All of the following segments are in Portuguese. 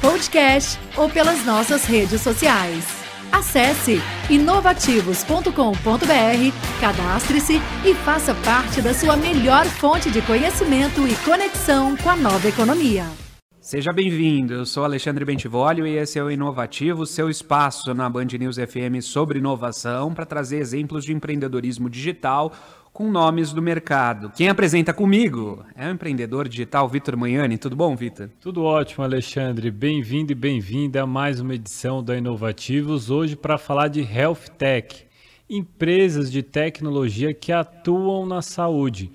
podcast ou pelas nossas redes sociais. Acesse inovativos.com.br, cadastre-se e faça parte da sua melhor fonte de conhecimento e conexão com a nova economia. Seja bem-vindo, eu sou Alexandre Bentivolio e esse é o Inovativo, seu espaço na Band News FM sobre inovação para trazer exemplos de empreendedorismo digital com nomes do mercado. Quem apresenta comigo é o empreendedor digital Vitor Manhani. Tudo bom, Vitor? Tudo ótimo, Alexandre. Bem-vindo e bem-vinda a mais uma edição da Inovativos, hoje para falar de Health Tech, empresas de tecnologia que atuam na saúde.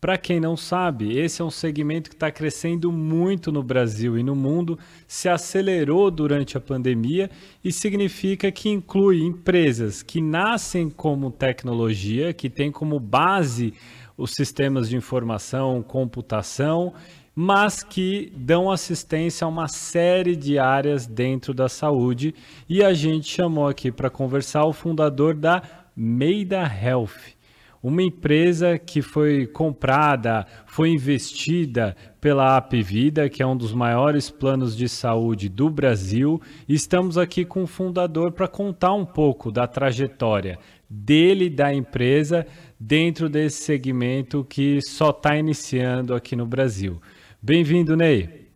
Para quem não sabe, esse é um segmento que está crescendo muito no Brasil e no mundo, se acelerou durante a pandemia e significa que inclui empresas que nascem como tecnologia, que têm como base os sistemas de informação, computação, mas que dão assistência a uma série de áreas dentro da saúde. E a gente chamou aqui para conversar o fundador da Meida Health uma empresa que foi comprada, foi investida pela Apvida, que é um dos maiores planos de saúde do Brasil. Estamos aqui com o fundador para contar um pouco da trajetória dele da empresa dentro desse segmento que só está iniciando aqui no Brasil. Bem-vindo, Ney.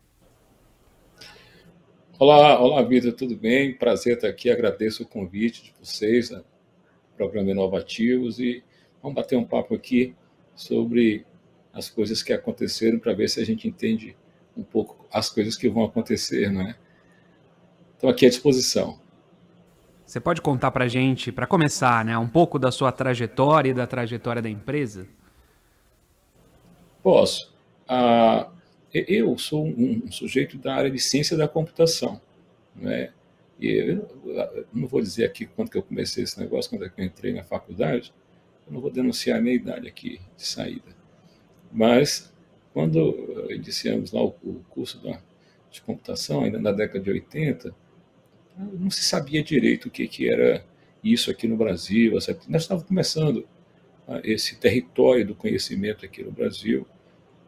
Olá, olá, Vida, tudo bem? Prazer estar aqui. Agradeço o convite de vocês, né? programa Inovativos e Vamos bater um papo aqui sobre as coisas que aconteceram para ver se a gente entende um pouco as coisas que vão acontecer, não é? Estou aqui à disposição. Você pode contar para a gente, para começar, né, um pouco da sua trajetória e da trajetória da empresa? Posso. Ah, eu sou um sujeito da área de ciência da computação. Né? E eu, eu não vou dizer aqui quando que eu comecei esse negócio, quando é que eu entrei na faculdade, eu não vou denunciar a minha idade aqui de saída. Mas, quando iniciamos lá o, curso de computação, ainda na década de 80, não se sabia direito o que, que era isso aqui no Brasil. Nós estávamos começando ah, esse território do conhecimento aqui no Brasil,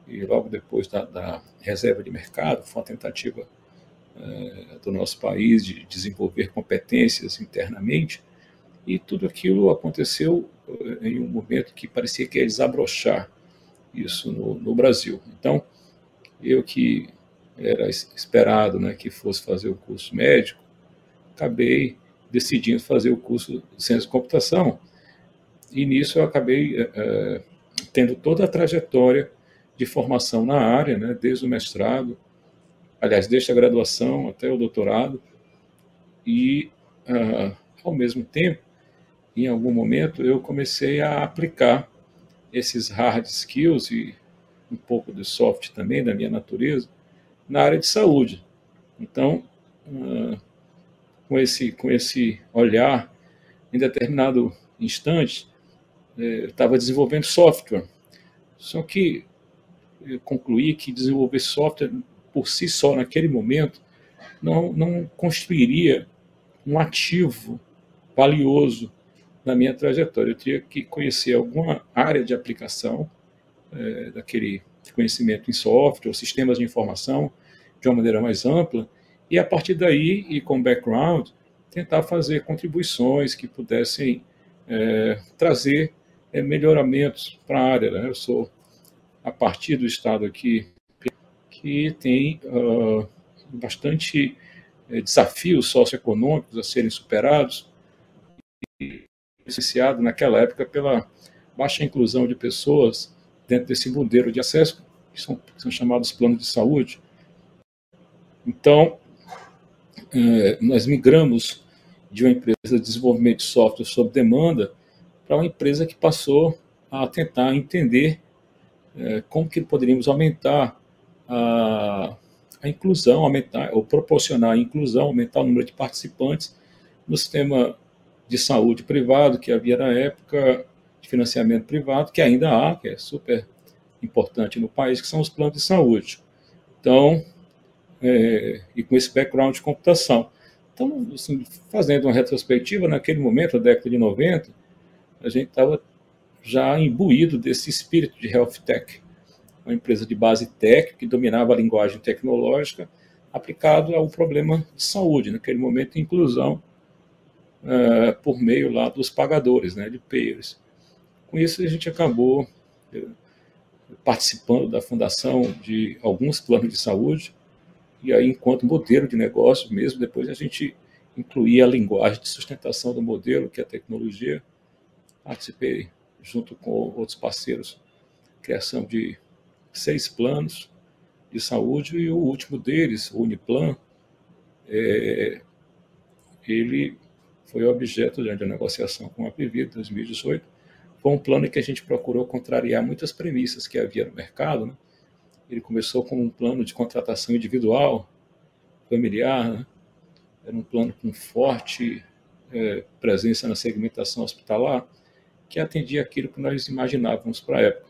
e logo depois da, da reserva de mercado, foi uma tentativa eh, do nosso país de desenvolver competências internamente, e tudo aquilo aconteceu em um momento que parecia que ia desabrochar isso no, no Brasil. Então, eu que era esperado né, que fosse fazer o curso médico, acabei decidindo fazer o curso de ciência de computação. E nisso eu acabei é, tendo toda a trajetória de formação na área, né, desde o mestrado, aliás, desde a graduação até o doutorado, e, uh, ao mesmo tempo, em algum momento, eu comecei a aplicar esses hard skills e um pouco de soft também, da minha natureza, na área de saúde. Então, uh, com, esse, com esse olhar, em determinado instante, eh, eu estava desenvolvendo software. Só que eu concluí que desenvolver software por si só, naquele momento, não, não construiria um ativo valioso na minha trajetória. Eu tinha que conhecer alguma área de aplicação é, daquele conhecimento em software, ou sistemas de informação, de uma maneira mais ampla, e a partir daí, e com background, tentar fazer contribuições que pudessem é, trazer é, melhoramentos para a área. Né? Eu sou, a partir do estado aqui, que tem uh, bastante é, desafios socioeconômicos a serem superados, beneficiado naquela época pela baixa inclusão de pessoas dentro desse modelo de acesso, que são, que são chamados planos de saúde. Então, é, nós migramos de uma empresa de desenvolvimento de software sob demanda para uma empresa que passou a tentar entender é, como que poderíamos aumentar a, a inclusão, aumentar ou proporcionar a inclusão, aumentar o número de participantes no sistema de saúde privado que havia na época, de financiamento privado, que ainda há, que é super importante no país, que são os planos de saúde. Então, é, e com esse background de computação. Então, assim, fazendo uma retrospectiva, naquele momento, na década de 90, a gente estava já imbuído desse espírito de health tech, uma empresa de base tech que dominava a linguagem tecnológica aplicado ao problema de saúde, naquele momento inclusão uh, por meio lá dos pagadores, né, de payers. Com isso a gente acabou uh, participando da fundação de alguns planos de saúde e aí enquanto modelo de negócio mesmo, depois a gente incluía a linguagem de sustentação do modelo, que é a tecnologia. Participei junto com outros parceiros, criação de seis planos de saúde e o último deles, o Uniplan, é, ele foi objeto de negociação com a PV em 2018. Foi um plano que a gente procurou contrariar muitas premissas que havia no mercado. Né? Ele começou com um plano de contratação individual, familiar, né? era um plano com forte é, presença na segmentação hospitalar, que atendia aquilo que nós imaginávamos para a época.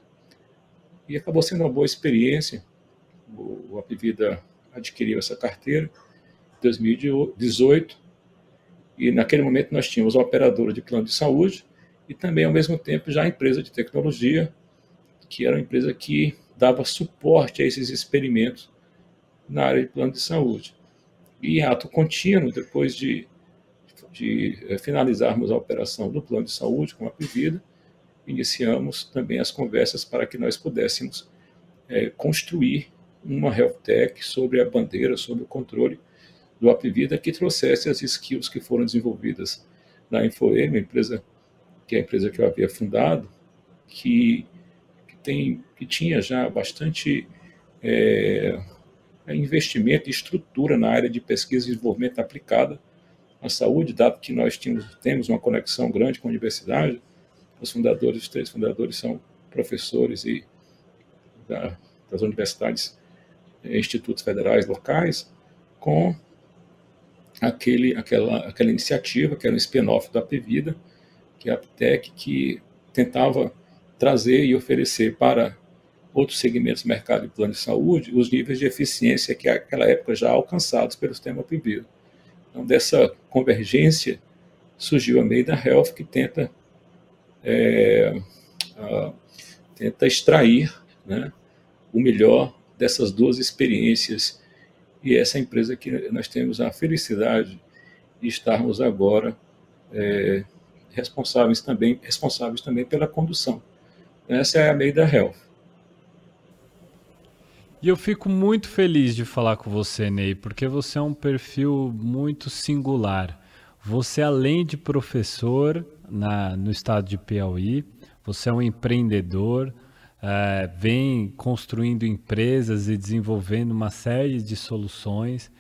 E acabou sendo uma boa experiência. O, o Apivida adquiriu essa carteira em 2018 e naquele momento nós tínhamos a operadora de plano de saúde e também, ao mesmo tempo, já a empresa de tecnologia, que era uma empresa que dava suporte a esses experimentos na área de plano de saúde. E em ato contínuo, depois de, de eh, finalizarmos a operação do plano de saúde com a Previda, iniciamos também as conversas para que nós pudéssemos é, construir uma health tech sobre a bandeira, sobre o controle do Apivida que trouxesse as skills que foram desenvolvidas na InfoM, empresa que é a empresa que eu havia fundado, que, que tem que tinha já bastante é, investimento e estrutura na área de pesquisa e desenvolvimento aplicada à saúde, dado que nós tínhamos, temos uma conexão grande com a universidade. Os fundadores, os três fundadores são professores e da, das universidades, institutos federais locais, com aquele, aquela, aquela iniciativa, que era um spin-off da Pevida, que é a Aptec, que tentava trazer e oferecer para outros segmentos do mercado de plano de saúde os níveis de eficiência que naquela época já alcançados pelo sistema Pivida. Então, dessa convergência surgiu a Meida Health, que tenta, é, a, tenta extrair né, o melhor dessas duas experiências e essa empresa que nós temos a felicidade de estarmos agora é, responsáveis também responsáveis também pela condução. Essa é a Meida Health. E eu fico muito feliz de falar com você, Ney, porque você é um perfil muito singular. Você, além de professor na, no estado de Piauí, você é um empreendedor, é, vem construindo empresas e desenvolvendo uma série de soluções.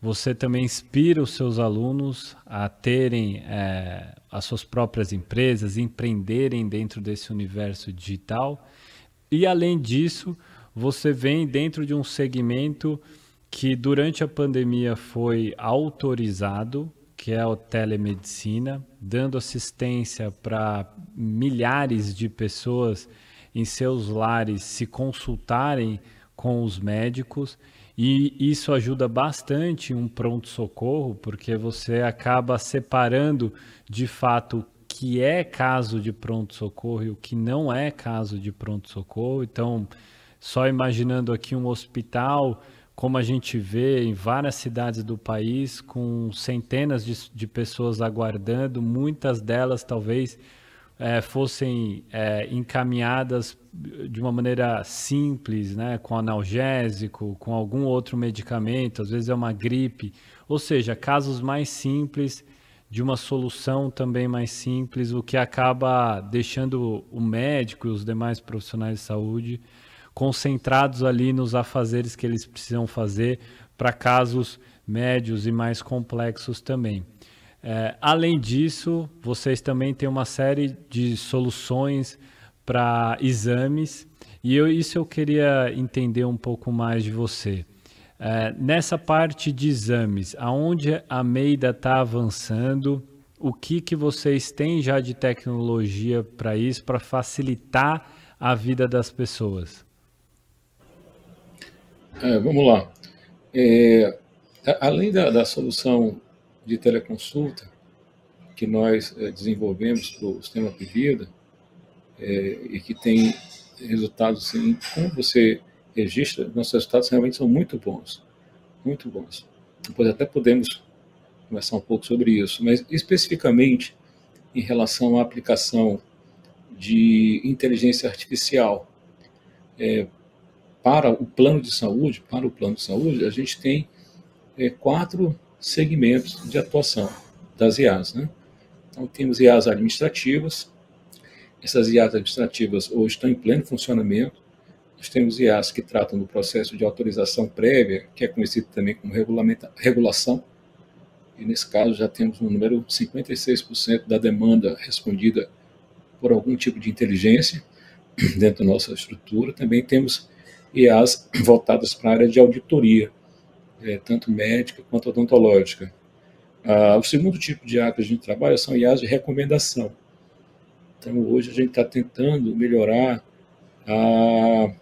Você também inspira os seus alunos a terem é, as suas próprias empresas, empreenderem dentro desse universo digital. E, além disso, você vem dentro de um segmento que durante a pandemia foi autorizado, que é a telemedicina, dando assistência para milhares de pessoas em seus lares se consultarem com os médicos. E isso ajuda bastante um pronto-socorro, porque você acaba separando de fato o que é caso de pronto-socorro e o que não é caso de pronto-socorro. Então, só imaginando aqui um hospital, como a gente vê em várias cidades do país, com centenas de, de pessoas aguardando, muitas delas talvez é, fossem é, encaminhadas de uma maneira simples, né, com analgésico, com algum outro medicamento, às vezes é uma gripe, ou seja, casos mais simples de uma solução também mais simples, o que acaba deixando o médico e os demais profissionais de saúde concentrados ali nos afazeres que eles precisam fazer para casos médios e mais complexos também. É, além disso, vocês também têm uma série de soluções para exames e eu, isso eu queria entender um pouco mais de você. É, nessa parte de exames, aonde a Meida está avançando, o que, que vocês têm já de tecnologia para isso, para facilitar a vida das pessoas? É, vamos lá. É, além da, da, solução de teleconsulta que nós é, desenvolvemos para o sistema de vida é, e que tem resultados, assim, como você registra, nossos resultados realmente são muito bons, muito bons. Depois até podemos conversar um pouco sobre isso, mas especificamente em relação à aplicação de inteligência artificial é, para o plano de saúde, para o plano de saúde, a gente tem é, quatro segmentos de atuação das IAs, né? Então temos IAs administrativas, essas IAs administrativas hoje estão em pleno funcionamento. Nós temos IAs que tratam do processo de autorização prévia, que é conhecido também como regulação, e nesse caso já temos um número 56% da demanda respondida por algum tipo de inteligência dentro da nossa estrutura. Também temos IAs voltadas para a área de auditoria, é, tanto médica quanto odontológica. Ah, o segundo tipo de IA que a gente trabalha são IAs de recomendação. Então, hoje a gente está tentando melhorar a,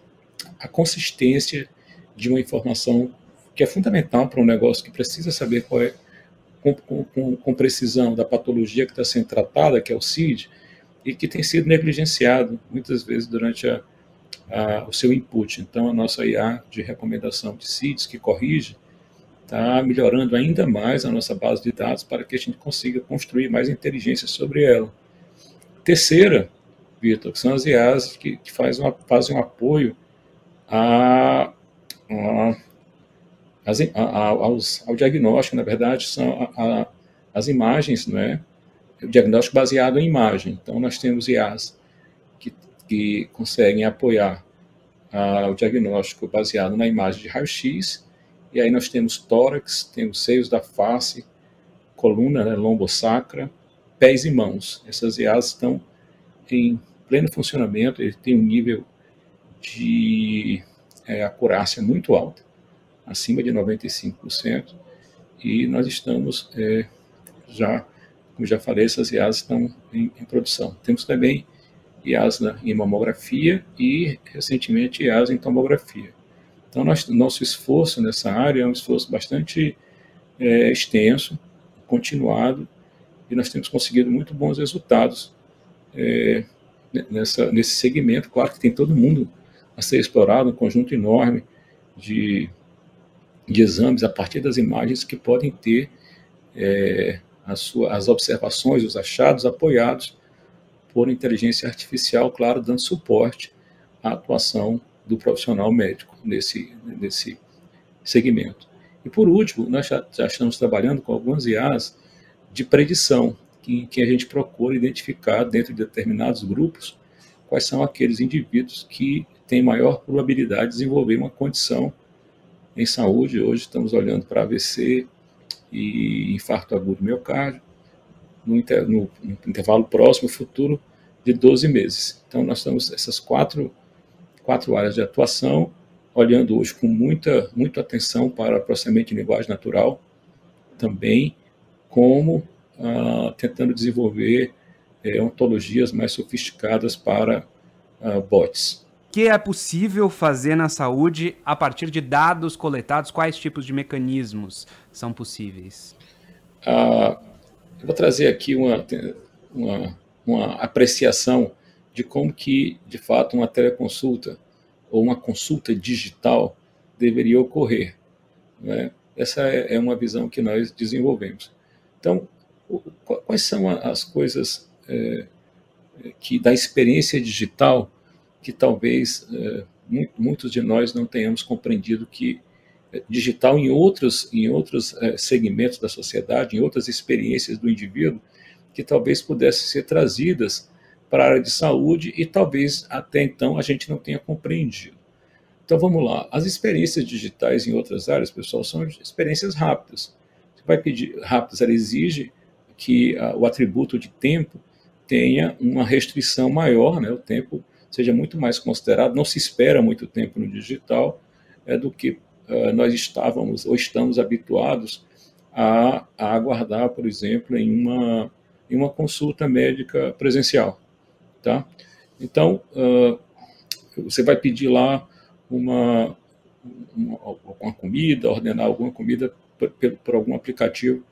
a consistência de uma informação que é fundamental para um negócio que precisa saber qual é com, com, com precisão da patologia que está sendo tratada, que é o CID, e que tem sido negligenciado muitas vezes durante a, a, o seu input. Então, a nossa IA de recomendação de CIDs, que corrige, está melhorando ainda mais a nossa base de dados para que a gente consiga construir mais inteligência sobre ela. Terceira, Vitor, que são as IAs que, que faz uma, fazem um apoio a, a a, aos, ao diagnóstico, na verdade, são as imagens, né? o diagnóstico baseado em imagem. Então, nós temos IAs que, que conseguem apoiar o diagnóstico baseado na imagem de raio-x, e aí nós temos tórax, temos seios da face, coluna né, lombosacra, pés e mãos. Essas IAs estão em pleno funcionamento, ele tem um nível de é, acurácia muito alto acima de 95%, e nós estamos é, já, como já falei, essas IAs estão em, em produção. Temos também IAs em mamografia e, recentemente, IAs em tomografia. Então, nós, nosso esforço nessa área é um esforço bastante é, extenso, continuado, e nós temos conseguido muito bons resultados é, nessa, nesse segmento. Claro que tem todo mundo a ser explorado, um conjunto enorme de de exames a partir das imagens que podem ter é, as, suas, as observações, os achados apoiados por inteligência artificial, claro, dando suporte à atuação do profissional médico nesse, nesse segmento. E por último, nós já, já estamos trabalhando com algumas IAs de predição, em que a gente procura identificar dentro de determinados grupos quais são aqueles indivíduos que têm maior probabilidade de desenvolver uma condição em saúde, hoje estamos olhando para AVC e infarto agudo miocárdio, no, inter, no, no, intervalo próximo, futuro, de 12 meses. Então, nós temos essas quatro, quatro áreas de atuação, olhando hoje com muita, muita atenção para processamento de linguagem natural, também como ah, tentando desenvolver é, ontologias mais sofisticadas para ah, bots que é possível fazer na saúde a partir de dados coletados? Quais tipos de mecanismos são possíveis? Ah, eu vou trazer aqui uma, uma, uma apreciação de como que, de fato, uma teleconsulta ou uma consulta digital deveria ocorrer. Né? Essa é, é uma visão que nós desenvolvemos. Então, quais são as coisas é, que da experiência digital que talvez é, muitos de nós não tenhamos compreendido que é, digital em outros, em outros é, segmentos da sociedade, em outras experiências do indivíduo, que talvez pudessem ser trazidas para a área de saúde e talvez até então a gente não tenha compreendido. Então vamos lá. As experiências digitais em outras áreas, pessoal, são experiências rápidas. Você vai pedir rápidas, ela exige que a, o atributo de tempo tenha uma restrição maior, né? O tempo seja muito mais considerado. Não se espera muito tempo no digital é, do que uh, nós estávamos ou estamos habituados a, a, aguardar, por exemplo, em uma, em uma consulta médica presencial. Tá? Então, uh, você vai pedir lá uma, uma, comida, ordenar alguma comida por, por algum aplicativo.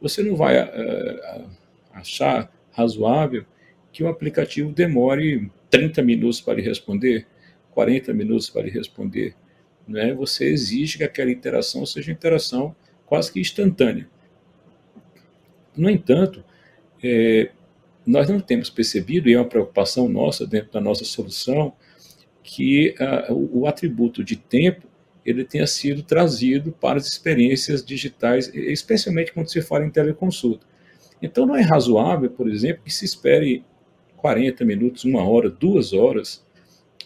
Você não vai uh, achar razoável que o aplicativo demore 30 minutos para lhe responder, 40 minutos para lhe responder. Né? Você exige que aquela interação seja interação quase que instantânea. No entanto, é, nós não temos percebido, e é uma preocupação nossa dentro da nossa solução, que uh, o, o atributo de tempo ele tenha sido trazido para as experiências digitais, especialmente quando se fala em teleconsulta. Então, não é razoável, por exemplo, que se espere 40 minutos, uma hora, duas horas.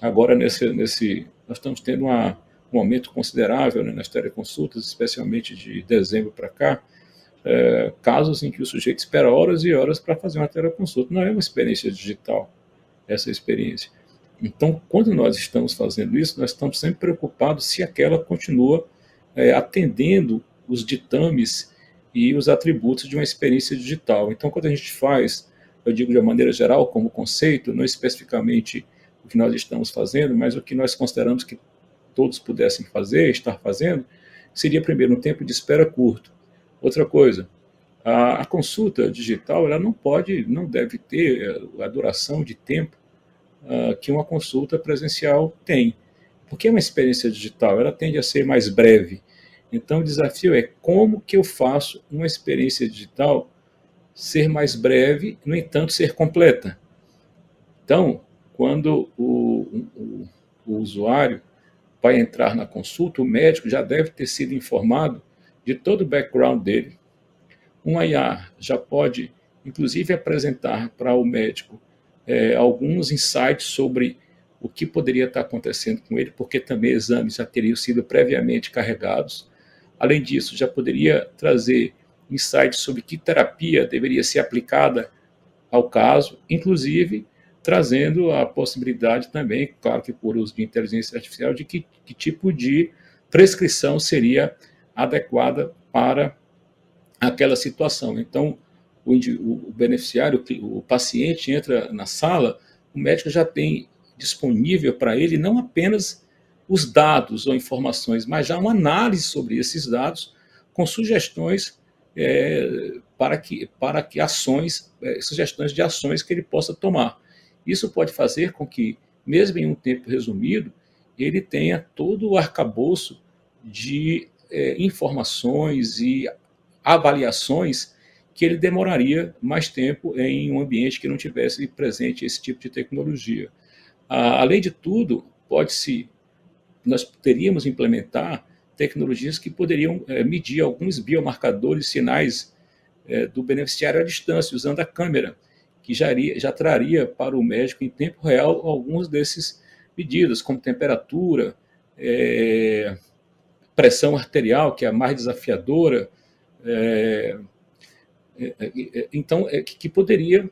Agora, nesse, nesse nós estamos tendo uma, um aumento considerável né, nas teleconsultas, especialmente de dezembro para cá, é, casos em que o sujeito espera horas e horas para fazer uma teleconsulta. Não é uma experiência digital essa experiência. Então, quando nós estamos fazendo isso, nós estamos sempre preocupados se aquela continua é, atendendo os ditames e os atributos de uma experiência digital. Então, quando a gente faz, eu digo de uma maneira geral, como conceito, não especificamente o que nós estamos fazendo, mas o que nós consideramos que todos pudessem fazer, estar fazendo, seria, primeiro, um tempo de espera curto. Outra coisa, a, a consulta digital ela não pode, não deve ter a duração de tempo uh, que uma consulta presencial tem. Porque é uma experiência digital, ela tende a ser mais breve. Então, o desafio é como que eu faço uma experiência digital ser mais breve, no entanto, ser completa. Então, quando o, o, o usuário vai entrar na consulta, o médico já deve ter sido informado de todo o background dele. Um IA já pode, inclusive, apresentar para o médico é, alguns insights sobre o que poderia estar acontecendo com ele, porque também exames já teriam sido previamente carregados. Além disso, já poderia trazer insights sobre que terapia deveria ser aplicada ao caso, inclusive trazendo a possibilidade também, claro que por uso de inteligência artificial, de que, que tipo de prescrição seria adequada para aquela situação. Então, o, o beneficiário, o paciente entra na sala, o médico já tem disponível para ele não apenas os dados ou informações, mas já uma análise sobre esses dados com sugestões é, para que para que ações, é, sugestões de ações que ele possa tomar. Isso pode fazer com que, mesmo em um tempo resumido, ele tenha todo o arcabouço de é, informações e avaliações que ele demoraria mais tempo em um ambiente que não tivesse presente esse tipo de tecnologia. Ah, além de tudo, pode-se nós poderíamos implementar tecnologias que poderiam é, medir alguns biomarcadores, sinais é, do beneficiário à distância, usando a câmera, que já, iria, já traria para o médico em tempo real alguns desses medidas, como temperatura, é, pressão arterial, que é a mais desafiadora, é, é, é, é, então, é, que, poderia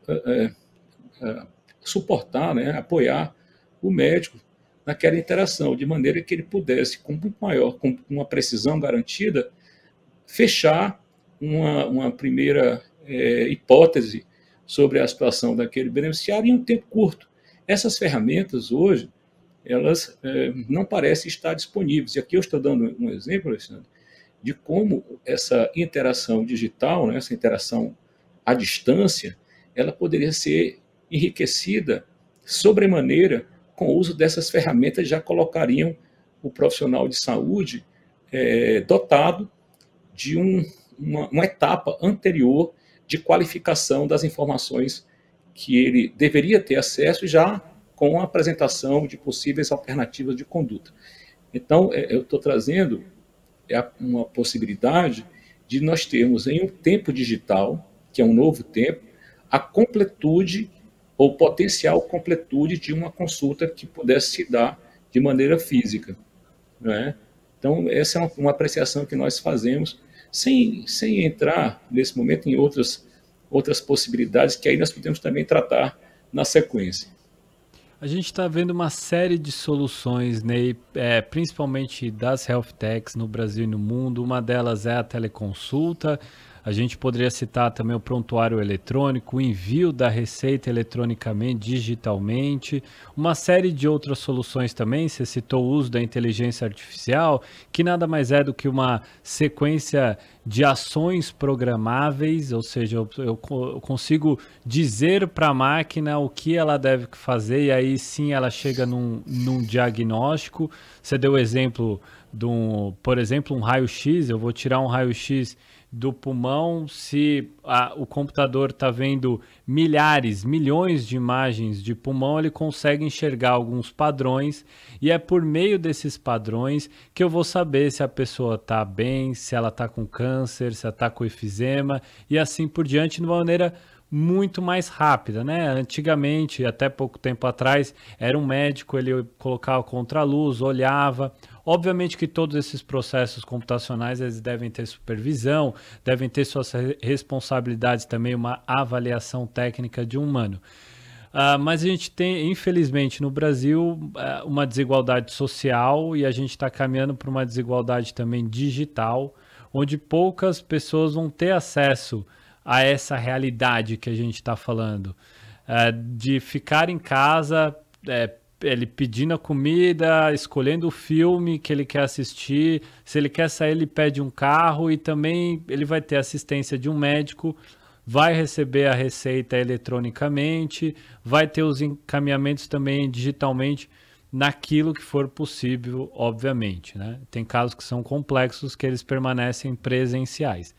suportar, né, apoiar o médico naquela interação, de maneira que ele pudesse, com maior, com uma precisão garantida, fechar uma, uma primeira é, hipótese sobre a situação daquele beneficiário em um tempo curto. Essas ferramentas hoje, elas é, não parecem estar disponíveis. E aqui eu estou dando um exemplo, Alexandre, de como essa interação digital, né, essa interação à distância, ela poderia ser enriquecida sobremaneira com o uso dessas ferramentas, já colocariam o profissional de saúde é, dotado de um, uma, uma etapa anterior de qualificação das informações que ele deveria ter acesso já com a apresentação de possíveis alternativas de conduta. Então, é, eu estou trazendo é uma possibilidade de nós termos em um tempo digital, que é um novo tempo, a completude ou potencial completude de uma consulta que pudesse se dar de maneira física. Né? Então, essa é uma, uma, apreciação que nós fazemos, sem, sem entrar, nesse momento, em outras, outras possibilidades que aí nós podemos também tratar na sequência. A gente está vendo uma série de soluções, né, é, principalmente das health techs no Brasil e no mundo. Uma delas é a teleconsulta. A gente poderia citar também o prontuário eletrônico, o envio da receita eletronicamente, digitalmente, uma série de outras soluções também. Você citou o uso da inteligência artificial, que nada mais é do que uma sequência de ações programáveis, ou seja, eu, eu consigo dizer para a máquina o que ela deve fazer e aí sim ela chega num, num diagnóstico. Você deu o exemplo de um, por exemplo, um raio-x, eu vou tirar um raio-x do pulmão, se a, o computador está vendo milhares, milhões de imagens de pulmão, ele consegue enxergar alguns padrões e é por meio desses padrões que eu vou saber se a pessoa está bem, se ela está com câncer, se ela está com efizema e assim por diante, de uma maneira muito mais rápida, né? Antigamente, até pouco tempo atrás, era um médico, ele colocava contra a luz, olhava. Obviamente que todos esses processos computacionais eles devem ter supervisão, devem ter suas responsabilidades também, uma avaliação técnica de um humano. Uh, mas a gente tem, infelizmente, no Brasil, uh, uma desigualdade social e a gente está caminhando para uma desigualdade também digital, onde poucas pessoas vão ter acesso a essa realidade que a gente está falando. É, de ficar em casa, é, ele pedindo a comida, escolhendo o filme que ele quer assistir. Se ele quer sair, ele pede um carro e também ele vai ter assistência de um médico, vai receber a receita eletronicamente, vai ter os encaminhamentos também digitalmente naquilo que for possível, obviamente. Né? Tem casos que são complexos que eles permanecem presenciais.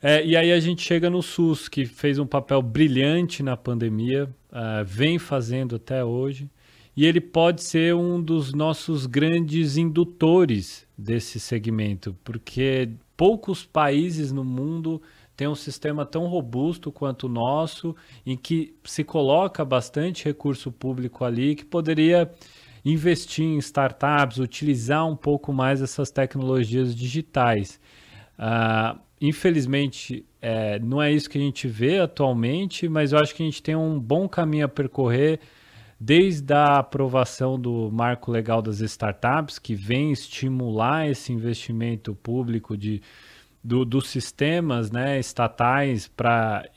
É, e aí a gente chega no SUS, que fez um papel brilhante na pandemia, uh, vem fazendo até hoje, e ele pode ser um dos nossos grandes indutores desse segmento, porque poucos países no mundo têm um sistema tão robusto quanto o nosso, em que se coloca bastante recurso público ali, que poderia investir em startups, utilizar um pouco mais essas tecnologias digitais. Uh, infelizmente, é, não é isso que a gente vê atualmente, mas eu acho que a gente tem um bom caminho a percorrer desde a aprovação do marco legal das startups, que vem estimular esse investimento público de do, dos sistemas né, estatais para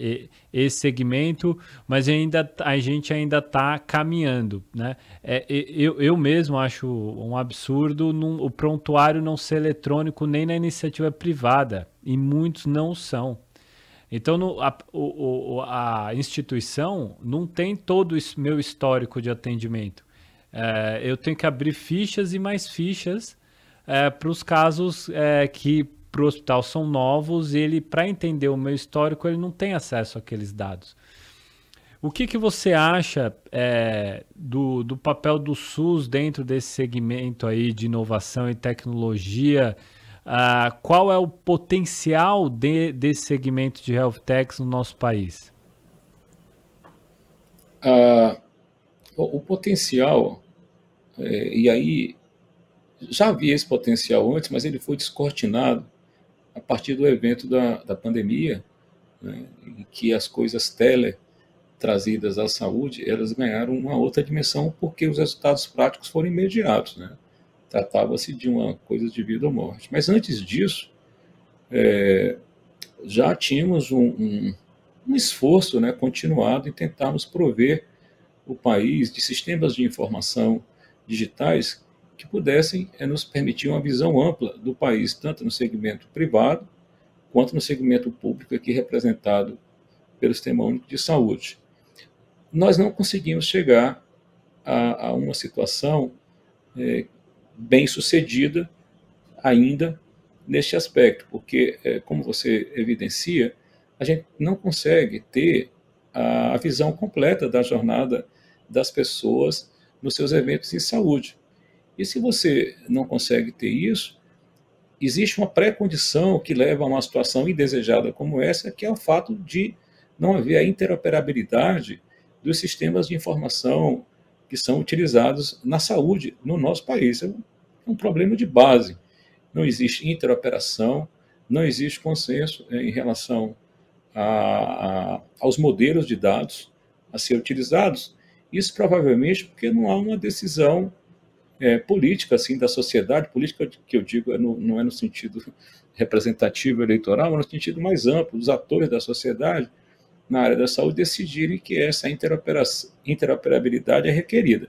esse segmento, mas ainda, a gente ainda está caminhando. Né? É, eu, eu mesmo acho um absurdo num, o prontuário não ser eletrônico nem na iniciativa privada, e muitos não são. Então, no, a, o, a, instituição não tem todo o meu histórico de atendimento. É, eu tenho que abrir fichas e mais fichas é, para os casos é, que para o hospital são novos e ele, para entender o meu histórico, ele não tem acesso àqueles dados. O que, que você acha é, do, do papel do SUS dentro desse segmento aí de inovação e tecnologia? Uh, qual é o potencial de, desse segmento de health techs no nosso país? Uh, o, potencial, é, e aí já havia esse potencial antes, mas ele foi descortinado a partir do evento da, da pandemia, né, em que as coisas tele trazidas à saúde, elas ganharam uma outra dimensão porque os resultados práticos foram imediatos, né? Tratava-se de uma coisa de vida ou morte. Mas antes disso, é, já tínhamos um, um, um, esforço né, continuado em tentarmos prover o país de sistemas de informação digitais que pudessem é, nos permitir uma visão ampla do país, tanto no segmento privado quanto no segmento público, aqui representado pelo Sistema Único de Saúde. Nós não conseguimos chegar a, a uma situação é, bem sucedida ainda neste aspecto, porque, é, como você evidencia, a gente não consegue ter a, a visão completa da jornada das pessoas nos seus eventos em saúde. E se você não consegue ter isso, existe uma pré-condição que leva a uma situação indesejada como essa, que é o fato de não haver a interoperabilidade dos sistemas de informação que são utilizados na saúde no nosso país. É um problema de base. Não existe interoperação, não existe consenso é, em relação a, a, aos modelos de dados a ser utilizados. Isso provavelmente porque não há uma decisão é, política assim da sociedade, política que eu digo é no, não é no sentido representativo eleitoral, mas no sentido mais amplo, dos atores da sociedade na área da saúde decidirem que essa interoperabilidade é requerida.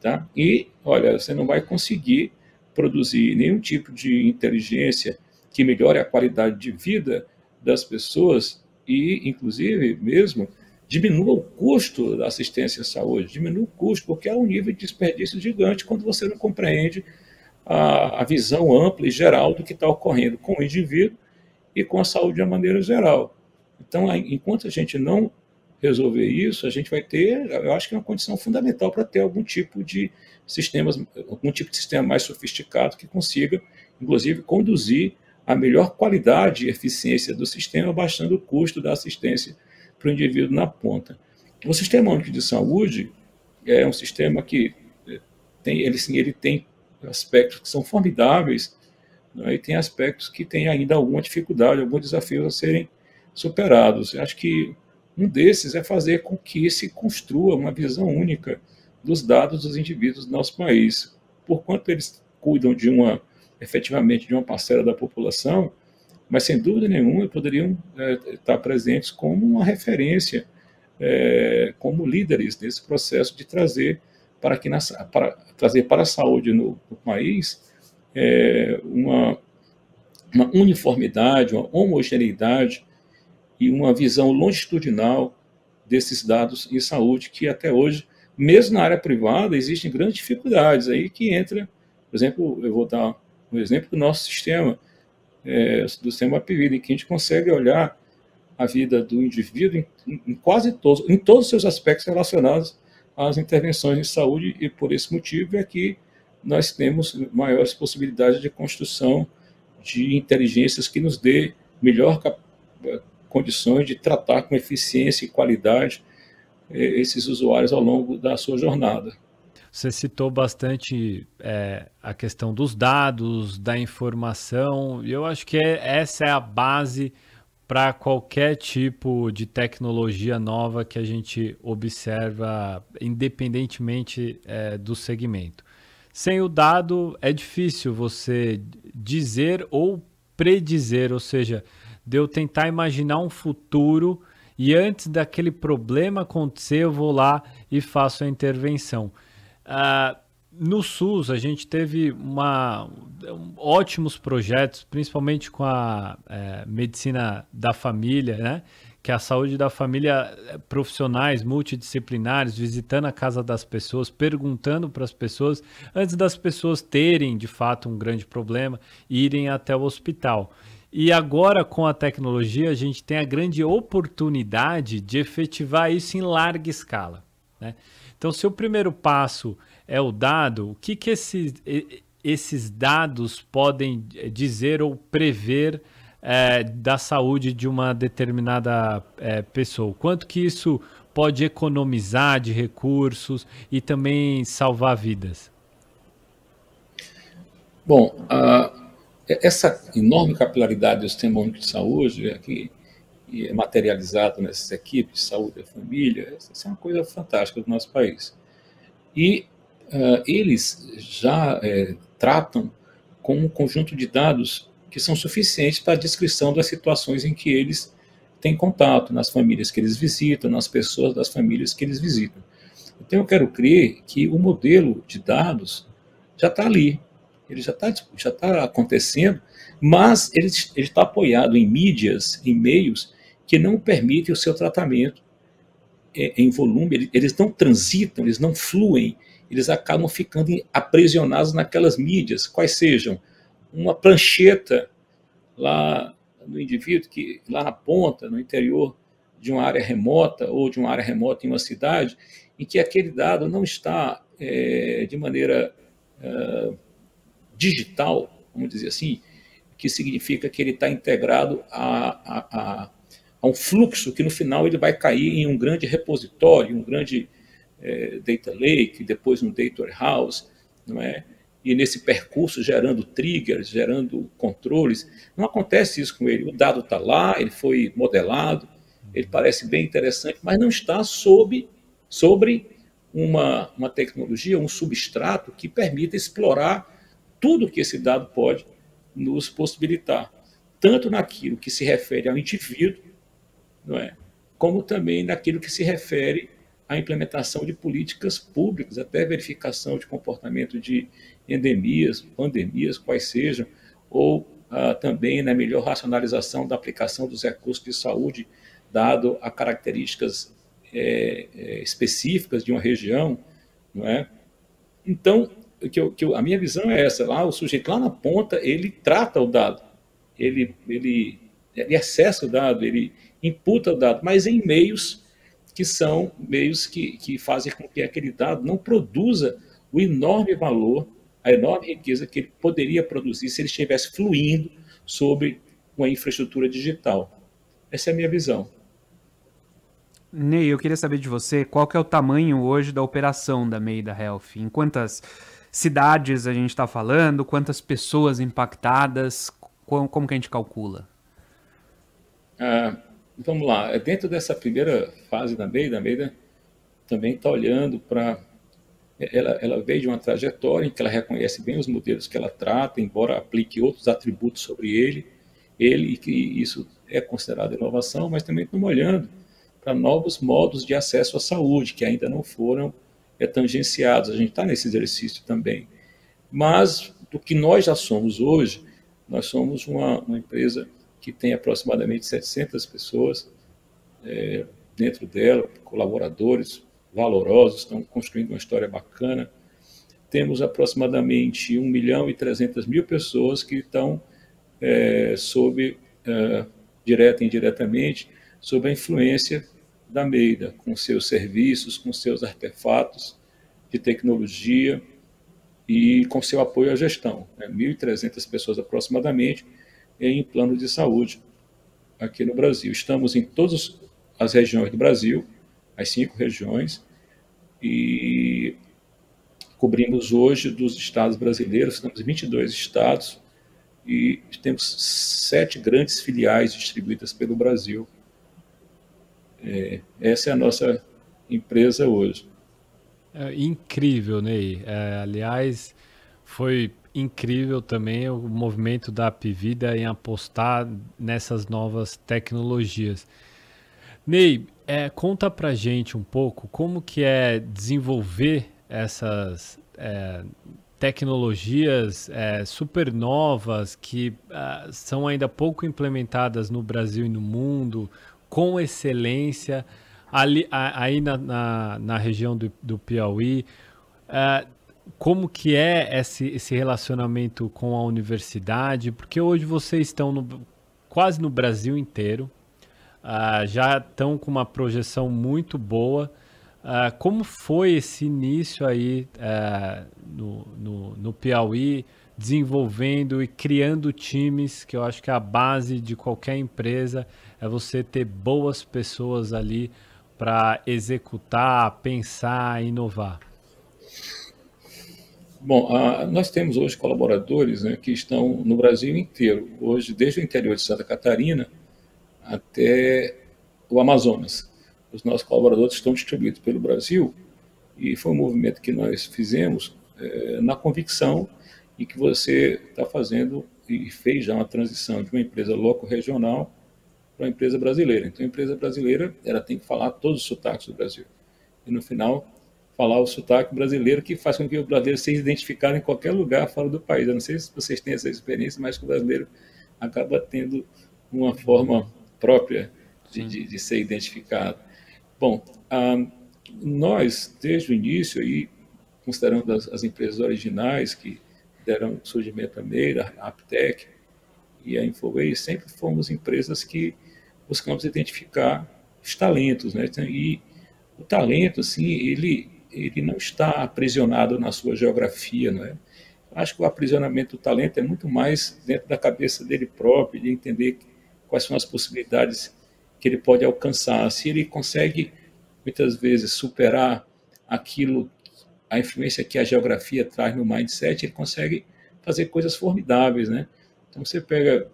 Tá? E, olha, você não vai conseguir produzir nenhum tipo de inteligência que melhore a qualidade de vida das pessoas e, inclusive, mesmo diminua o custo da assistência à saúde, diminua o custo, porque há um nível de desperdício gigante quando você não compreende a, a visão ampla e geral do que está ocorrendo com o indivíduo e com a saúde de uma maneira geral. Então, enquanto a gente não resolver isso, a gente vai ter, eu acho que é uma condição fundamental para ter algum tipo de sistemas, algum tipo de sistema mais sofisticado que consiga, inclusive, conduzir a melhor qualidade e eficiência do sistema, baixando o custo da assistência para o indivíduo na ponta. O Sistema Único de Saúde é um sistema que é, tem, ele, sim, ele tem aspectos que são formidáveis né, e tem aspectos que têm ainda alguma dificuldade, alguns desafios a serem superados. Eu acho que um desses é fazer com que se construa uma visão única dos dados dos indivíduos do nosso país. Por quanto eles cuidam de uma, efetivamente, de uma parcela da população, mas sem dúvida nenhuma poderiam é, estar presentes como uma referência, é, como líderes nesse processo de trazer para, que na, para, trazer para a saúde no, no país é, uma, uma uniformidade, uma homogeneidade e uma visão longitudinal desses dados em saúde que até hoje, mesmo na área privada, existem grandes dificuldades aí que entra, por exemplo, eu vou dar um exemplo do nosso sistema, é, do sistema PIVID, em que a gente consegue olhar a vida do indivíduo em, em, quase todos, em todos os seus aspectos relacionados às intervenções em saúde e por esse motivo é que nós temos maiores possibilidades de construção de inteligências que nos dê melhor condições de tratar com eficiência e qualidade eh, esses usuários ao longo da sua jornada. Você citou bastante é, a questão dos dados, da informação, e eu acho que é, essa é a base para qualquer tipo de tecnologia nova que a gente observa, independentemente é, do segmento. Sem o dado, é difícil você dizer ou predizer, ou seja, de eu tentar imaginar um futuro e antes daquele problema acontecer, eu vou lá e faço a intervenção. Uh, no SUS, a gente teve uma, um, ótimos projetos, principalmente com a é, medicina da família, né? que é a saúde da família, é, profissionais multidisciplinares, visitando a casa das pessoas, perguntando para as pessoas, antes das pessoas terem de fato um grande problema, irem até o hospital. E agora, com a tecnologia, a gente tem a grande oportunidade de efetivar isso em larga escala. Né? Então, se o primeiro passo é o dado, o que, que esses, esses dados podem dizer ou prever é, da saúde de uma determinada é, pessoa? Quanto que isso pode economizar de recursos e também salvar vidas? Bom, uh essa enorme capilaridade do sistema único de saúde, é que é materializado nessas equipes de saúde da família, essa é uma coisa fantástica do nosso país. E uh, eles já é, tratam com um conjunto de dados que são suficientes para a descrição das situações em que eles têm contato, nas famílias que eles visitam, nas pessoas das famílias que eles visitam. Então, eu quero crer que o modelo de dados já está ali, ele já está já tá acontecendo, mas ele está apoiado em mídias, em meios que não permitem o seu tratamento é, em volume, eles não transitam, eles não fluem, eles acabam ficando aprisionados naquelas mídias, quais sejam uma prancheta lá no indivíduo, que lá na ponta, no interior de uma área remota ou de uma área remota em uma cidade, em que aquele dado não está é, de maneira uh, digital, vamos dizer assim, que significa que ele está integrado a, a, a, a, um fluxo que no final ele vai cair em um grande repositório, um grande é, data lake, depois um data warehouse, não é? E nesse percurso gerando triggers, gerando controles, não acontece isso com ele. O dado está lá, ele foi modelado, ele parece bem interessante, mas não está sob, sobre uma, uma tecnologia, um substrato que permita explorar tudo que esse dado pode nos possibilitar, tanto naquilo que se refere ao indivíduo, não é? como também naquilo que se refere à implementação de políticas públicas, até verificação de comportamento de endemias, pandemias, quais sejam, ou ah, também na melhor racionalização da aplicação dos recursos de saúde, dado a características é, específicas de uma região, não é? Então, que eu, que eu, a minha visão é essa: lá o sujeito lá na ponta ele trata o dado, ele ele ele acessa o dado, ele imputa o dado, mas em meios que são meios que, que fazem com que aquele dado não produza o enorme valor, a enorme riqueza que ele poderia produzir se ele estivesse fluindo sobre uma infraestrutura digital. Essa é a minha visão. Ney, eu queria saber de você qual que é o tamanho hoje da operação da Meida Health. Em quantas cidades a gente está falando? Quantas pessoas impactadas? Como, como que a gente calcula? Ah, vamos lá. É dentro dessa primeira fase da Meida, a Meida também está olhando para... Ela, ela veio de uma trajetória em que ela reconhece bem os modelos que ela trata, embora aplique outros atributos sobre ele, ele que isso é considerado inovação, mas também estamos olhando para novos modos de acesso à saúde, que ainda não foram é, tangenciados. A gente está nesse exercício também. Mas, do que nós já somos hoje, nós somos uma, uma empresa que tem aproximadamente 700 pessoas é, dentro dela, colaboradores valorosos, estão construindo uma história bacana. Temos aproximadamente 1 milhão e 300 mil pessoas que estão é, sob, é, direta e indiretamente, sob a influência da Meida, com seus serviços, com seus artefatos de tecnologia e com seu apoio à gestão. Né? 1.300 pessoas aproximadamente em plano de saúde aqui no Brasil. Estamos em todas as regiões do Brasil, as cinco regiões, e cobrimos hoje dos estados brasileiros, temos 22 estados e temos sete grandes filiais distribuídas pelo Brasil é, essa é a nossa empresa hoje. É incrível, Ney. É, aliás, foi incrível também o movimento da Apivida em apostar nessas novas tecnologias. Ney, é, conta pra gente um pouco como que é desenvolver essas é, tecnologias é, super novas que uh, são ainda pouco implementadas no Brasil e no mundo com excelência, ali, aí na, na, na região do, do Piauí. Uh, como que é esse, esse relacionamento com a universidade? Porque hoje vocês estão no, quase no Brasil inteiro, uh, já estão com uma projeção muito boa. Uh, como foi esse início aí uh, no, no, no, Piauí, desenvolvendo e criando times, que eu acho que é a base de qualquer empresa, é você ter boas pessoas ali para executar, pensar, inovar? Bom, nós temos hoje colaboradores né, que estão no Brasil inteiro, hoje desde o interior de Santa Catarina até o Amazonas. Os nossos colaboradores estão distribuídos pelo Brasil e foi um movimento que nós fizemos é, na convicção e que você está fazendo e fez já uma transição de uma empresa loco-regional para uma empresa brasileira. Então, a empresa brasileira ela tem que falar todos os sotaques do Brasil. E, no final, falar o sotaque brasileiro que faz com que o brasileiro seja identificado em qualquer lugar fora do país. Eu não sei se vocês têm essa experiência, mas que o brasileiro acaba tendo uma forma própria de, de, de ser identificado. Bom, ah, nós, desde o início, aí, considerando as, as empresas originais que deram surgimento à Meira, a Aptec e a Infoway, sempre fomos empresas que buscamos identificar os talentos, né? E o talento, assim, ele, ele não está aprisionado na sua geografia, não é? Acho que o aprisionamento do talento é muito mais dentro da cabeça dele próprio, de entender quais são as possibilidades que ele pode alcançar. Se ele consegue, muitas vezes, superar aquilo, a influência que a geografia traz no mindset, ele consegue fazer coisas formidáveis, né? Então você pega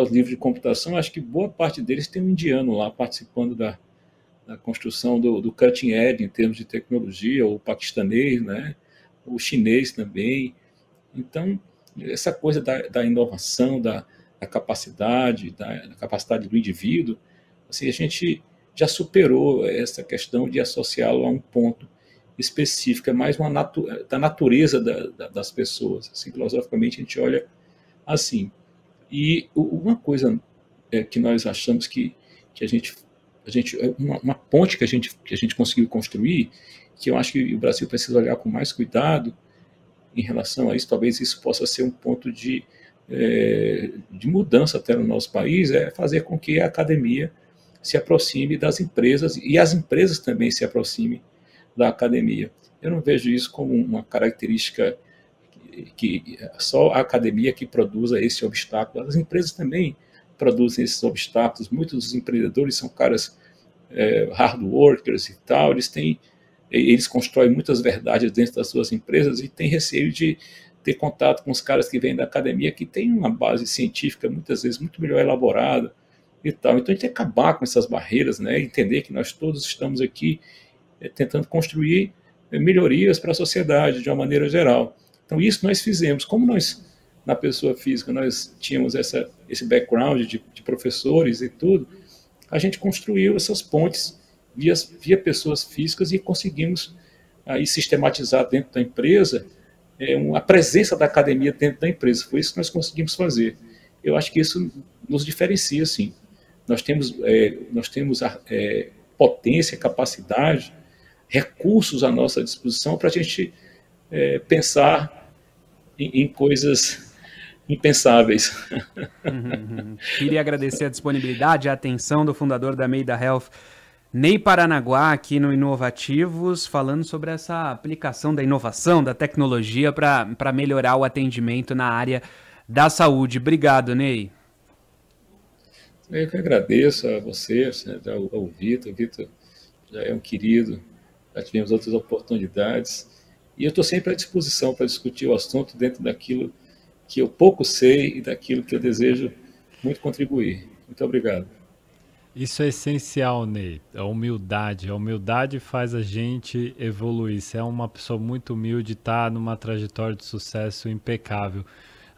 os livros de computação, acho que boa parte deles tem um indiano lá participando da, na construção do, do cutting edge em termos de tecnologia, o paquistanês, né? o chinês também. Então, essa coisa da, da inovação, da, da capacidade, da, da, capacidade do indivíduo, assim, a gente já superou essa questão de associá-lo a um ponto específico, é mais uma natu da natureza da, da, das pessoas. Assim, filosoficamente, a gente olha assim. E uma coisa é, que nós achamos que, que a gente, a gente uma, uma ponte que a gente, que a gente conseguiu construir, que eu acho que o Brasil precisa olhar com mais cuidado, em relação a isso, talvez isso possa ser um ponto de, é, de mudança até no nosso país, é fazer com que a academia se aproxime das empresas e as empresas também se aproximem da academia. Eu não vejo isso como uma característica que, só a academia que produza esse obstáculo. As empresas também produzem esses obstáculos. Muitos dos empreendedores são caras é, hard workers e tal, eles têm eles constroem muitas verdades dentro das suas empresas e têm receio de ter contato com os caras que vêm da academia, que tem uma base científica muitas vezes muito melhor elaborada e tal. Então a gente tem que acabar com essas barreiras, né? entender que nós todos estamos aqui tentando construir é, melhorias para a sociedade de uma maneira geral. Então isso nós fizemos. Como nós, na pessoa física, nós tínhamos essa, esse background de, de professores e tudo, a gente construiu essas pontes via, via pessoas físicas e conseguimos aí sistematizar dentro da empresa é, uma, a presença da academia dentro da empresa. Foi isso que nós conseguimos fazer. Eu acho que isso nos diferencia, sim. Nós temos, é, nós temos é, potência, capacidade, recursos à nossa disposição para a gente é, pensar em, em, coisas impensáveis. Uhum, uhum. Queria agradecer a disponibilidade, a atenção do fundador da Meida Health, Ney Paranaguá aqui no Inovativos, falando sobre essa aplicação da inovação, da tecnologia para melhorar o atendimento na área da saúde. Obrigado, Ney. Eu que agradeço a você, ao, Vitor. O Vitor já é um querido, já tivemos outras oportunidades. E eu estou sempre à disposição para discutir o assunto dentro daquilo que eu pouco sei e daquilo que eu desejo muito contribuir. Muito obrigado. Isso é essencial, Ney. A humildade. A humildade faz a gente evoluir. Você é uma pessoa muito humilde, está numa trajetória de sucesso impecável.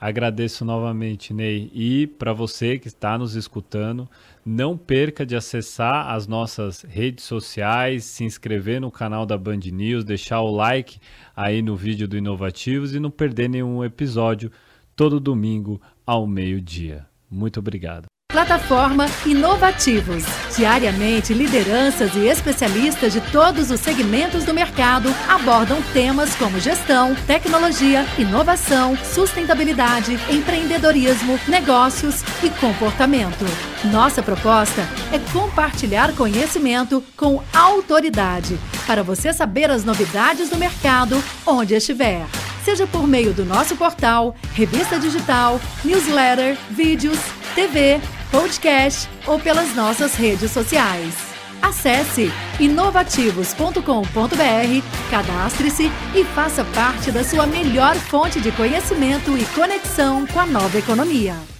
Agradeço novamente, Ney. E para você que está nos escutando, não perca de acessar as nossas redes sociais, se inscrever no canal da Band News, deixar o like aí no vídeo do Inovativos e não perder nenhum episódio todo domingo ao meio-dia. Muito obrigado. Plataforma Inovativos. Diariamente, lideranças e especialistas de todos os segmentos do mercado abordam temas como gestão, tecnologia, inovação, sustentabilidade, empreendedorismo, negócios e comportamento. Nossa proposta é compartilhar conhecimento com autoridade para você saber as novidades do mercado onde estiver seja por meio do nosso portal, revista digital, newsletter, vídeos, TV, podcast ou pelas nossas redes sociais. Acesse inovativos.com.br, cadastre-se e faça parte da sua melhor fonte de conhecimento e conexão com a nova economia.